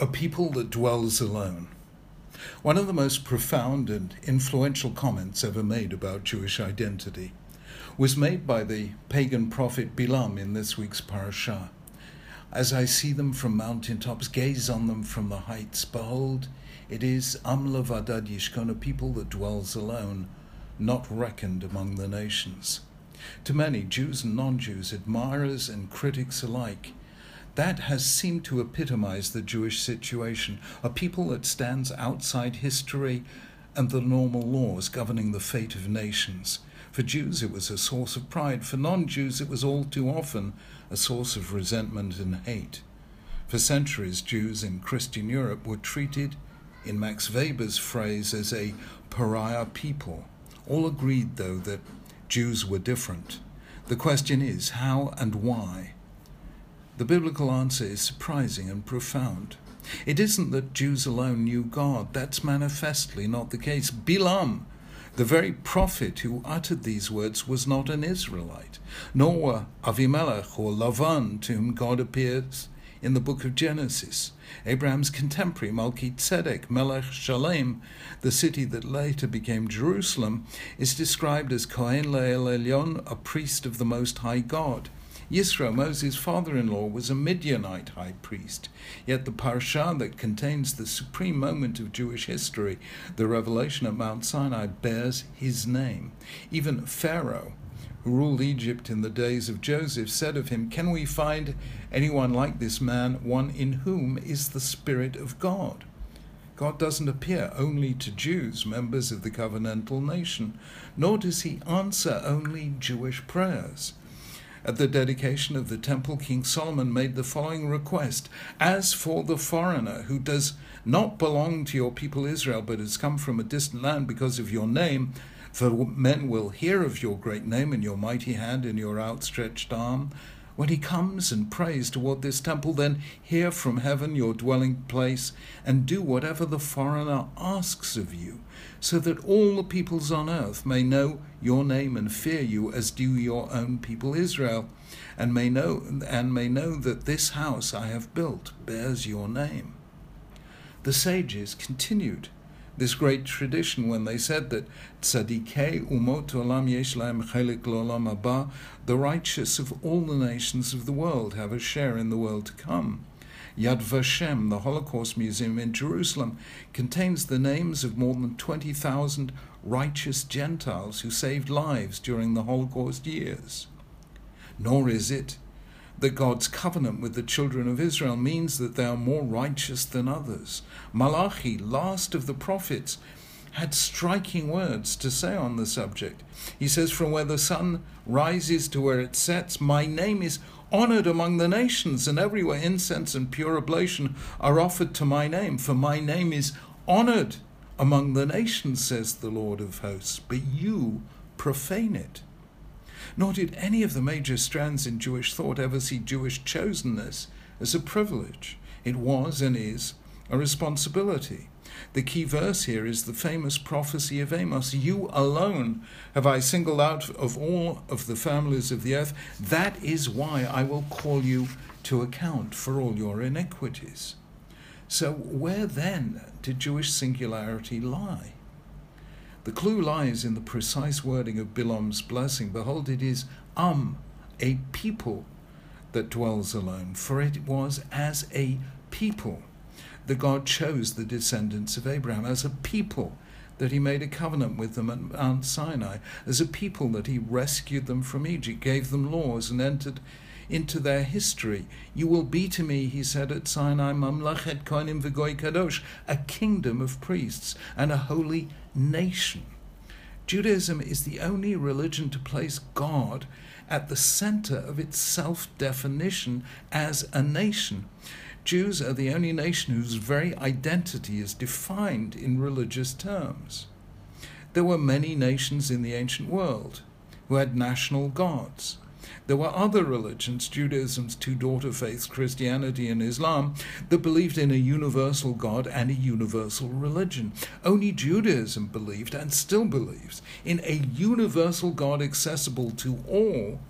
A people that dwells alone. One of the most profound and influential comments ever made about Jewish identity was made by the pagan prophet Bilam in this week's parashah. As I see them from mountaintops, gaze on them from the heights, behold, it is Am Levadad Yishkon, a people that dwells alone, not reckoned among the nations. To many, Jews and non Jews, admirers and critics alike, that has seemed to epitomize the Jewish situation, a people that stands outside history and the normal laws governing the fate of nations. For Jews, it was a source of pride. For non Jews, it was all too often a source of resentment and hate. For centuries, Jews in Christian Europe were treated, in Max Weber's phrase, as a pariah people. All agreed, though, that Jews were different. The question is how and why? The biblical answer is surprising and profound. It isn't that Jews alone knew God, that's manifestly not the case. Bilam, the very prophet who uttered these words, was not an Israelite, nor were Avimelech or Lavan, to whom God appears in the book of Genesis. Abraham's contemporary, Melchizedek, Melech Shalem, the city that later became Jerusalem, is described as Kohen Le'el Elyon, a priest of the Most High God. Yisro, Moses' father in law, was a Midianite high priest. Yet the parsha that contains the supreme moment of Jewish history, the revelation at Mount Sinai, bears his name. Even Pharaoh, who ruled Egypt in the days of Joseph, said of him, Can we find anyone like this man, one in whom is the Spirit of God? God doesn't appear only to Jews, members of the covenantal nation, nor does he answer only Jewish prayers. At the dedication of the temple, King Solomon made the following request As for the foreigner who does not belong to your people Israel, but has come from a distant land because of your name, for men will hear of your great name and your mighty hand and your outstretched arm. When he comes and prays toward this temple, then hear from heaven your dwelling place and do whatever the foreigner asks of you, so that all the peoples on earth may know your name and fear you as do your own people Israel, and may know and may know that this house I have built bears your name. The sages continued this great tradition when they said that tzadikei umot olam yesh lahem chelik lolam haba, the righteous of all the nations of the world have a share in the world to come. Yad Vashem, the Holocaust Museum in Jerusalem, contains the names of more than 20,000 righteous Gentiles who saved lives during the Holocaust years. Nor is it that God's covenant with the children of Israel means that they are more righteous than others. Malachi, last of the prophets, had striking words to say on the subject. He says, From where the sun rises to where it sets, my name is honored among the nations, and everywhere incense and pure oblation are offered to my name, for my name is honored among the nations, says the Lord of hosts, but you profane it. Nor did any of the major strands in Jewish thought ever see Jewish chosenness as a privilege. It was and is a responsibility. The key verse here is the famous prophecy of Amos You alone have I singled out of all of the families of the earth. That is why I will call you to account for all your iniquities. So, where then did Jewish singularity lie? The clue lies in the precise wording of Bilam's blessing. Behold, it is um, a people that dwells alone, for it was as a people that God chose the descendants of Abraham, as a people that he made a covenant with them at Mount Sinai, as a people that he rescued them from Egypt, gave them laws, and entered into their history. You will be to me, he said at Sinai, Mamlachet Kohanim V'Goy Kadosh, a kingdom of priests and a holy nation. Judaism is the only religion to place God at the center of its self definition as a nation. Jews are the only nation whose very identity is defined in religious terms. There were many nations in the ancient world who had national gods. There were other religions, Judaism's two daughter faiths, Christianity and Islam, that believed in a universal God and a universal religion. Only Judaism believed and still believes in a universal God accessible to all,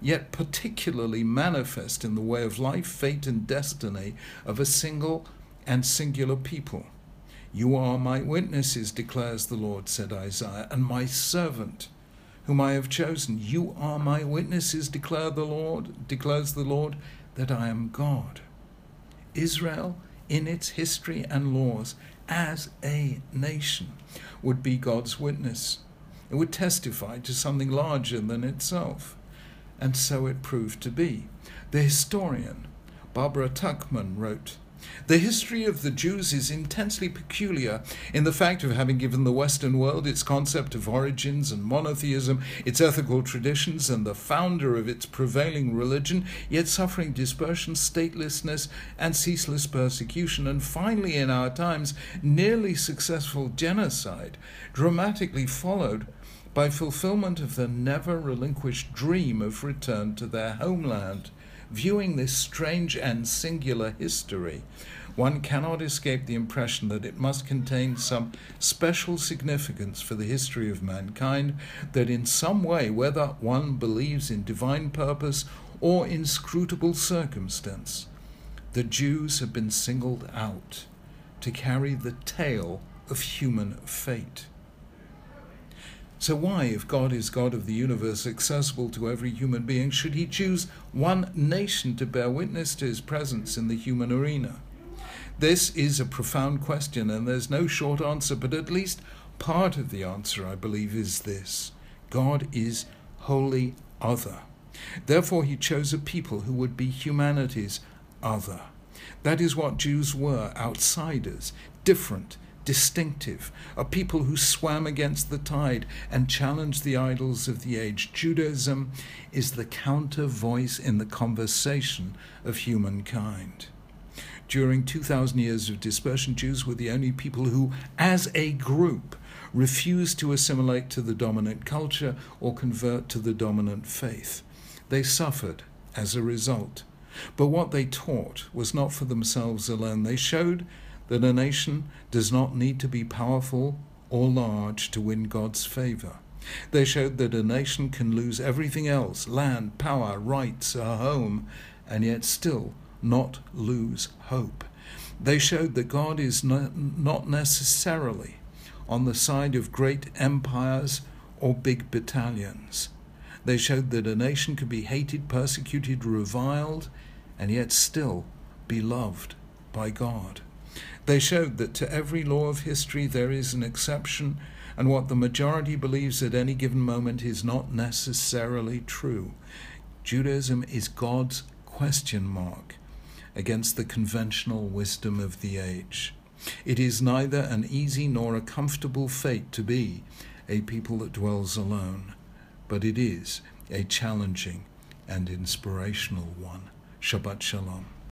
yet particularly manifest in the way of life, fate, and destiny of a single and singular people. You are my witnesses, declares the Lord, said Isaiah, and my servant whom I have chosen. You are my witnesses, declare the Lord, declares the Lord, that I am God. Israel, in its history and laws, as a nation, would be God's witness. It would testify to something larger than itself. And so it proved to be. The historian Barbara Tuchman wrote, the history of the Jews is intensely peculiar in the fact of having given the Western world its concept of origins and monotheism, its ethical traditions, and the founder of its prevailing religion, yet suffering dispersion, statelessness, and ceaseless persecution, and finally, in our times, nearly successful genocide, dramatically followed by fulfillment of the never relinquished dream of return to their homeland. Viewing this strange and singular history, one cannot escape the impression that it must contain some special significance for the history of mankind, that in some way, whether one believes in divine purpose or inscrutable circumstance, the Jews have been singled out to carry the tale of human fate. So, why, if God is God of the universe, accessible to every human being, should He choose one nation to bear witness to His presence in the human arena? This is a profound question, and there's no short answer, but at least part of the answer, I believe, is this God is wholly other. Therefore, He chose a people who would be humanity's other. That is what Jews were outsiders, different distinctive, a people who swam against the tide and challenged the idols of the age. Judaism is the counter voice in the conversation of humankind. During 2,000 years of dispersion, Jews were the only people who, as a group, refused to assimilate to the dominant culture or convert to the dominant faith. They suffered as a result. But what they taught was not for themselves alone. They showed that a nation does not need to be powerful or large to win God's favor. They showed that a nation can lose everything else land, power, rights, a home and yet still not lose hope. They showed that God is not necessarily on the side of great empires or big battalions. They showed that a nation could be hated, persecuted, reviled, and yet still be loved by God. They showed that to every law of history there is an exception, and what the majority believes at any given moment is not necessarily true. Judaism is God's question mark against the conventional wisdom of the age. It is neither an easy nor a comfortable fate to be a people that dwells alone, but it is a challenging and inspirational one. Shabbat Shalom.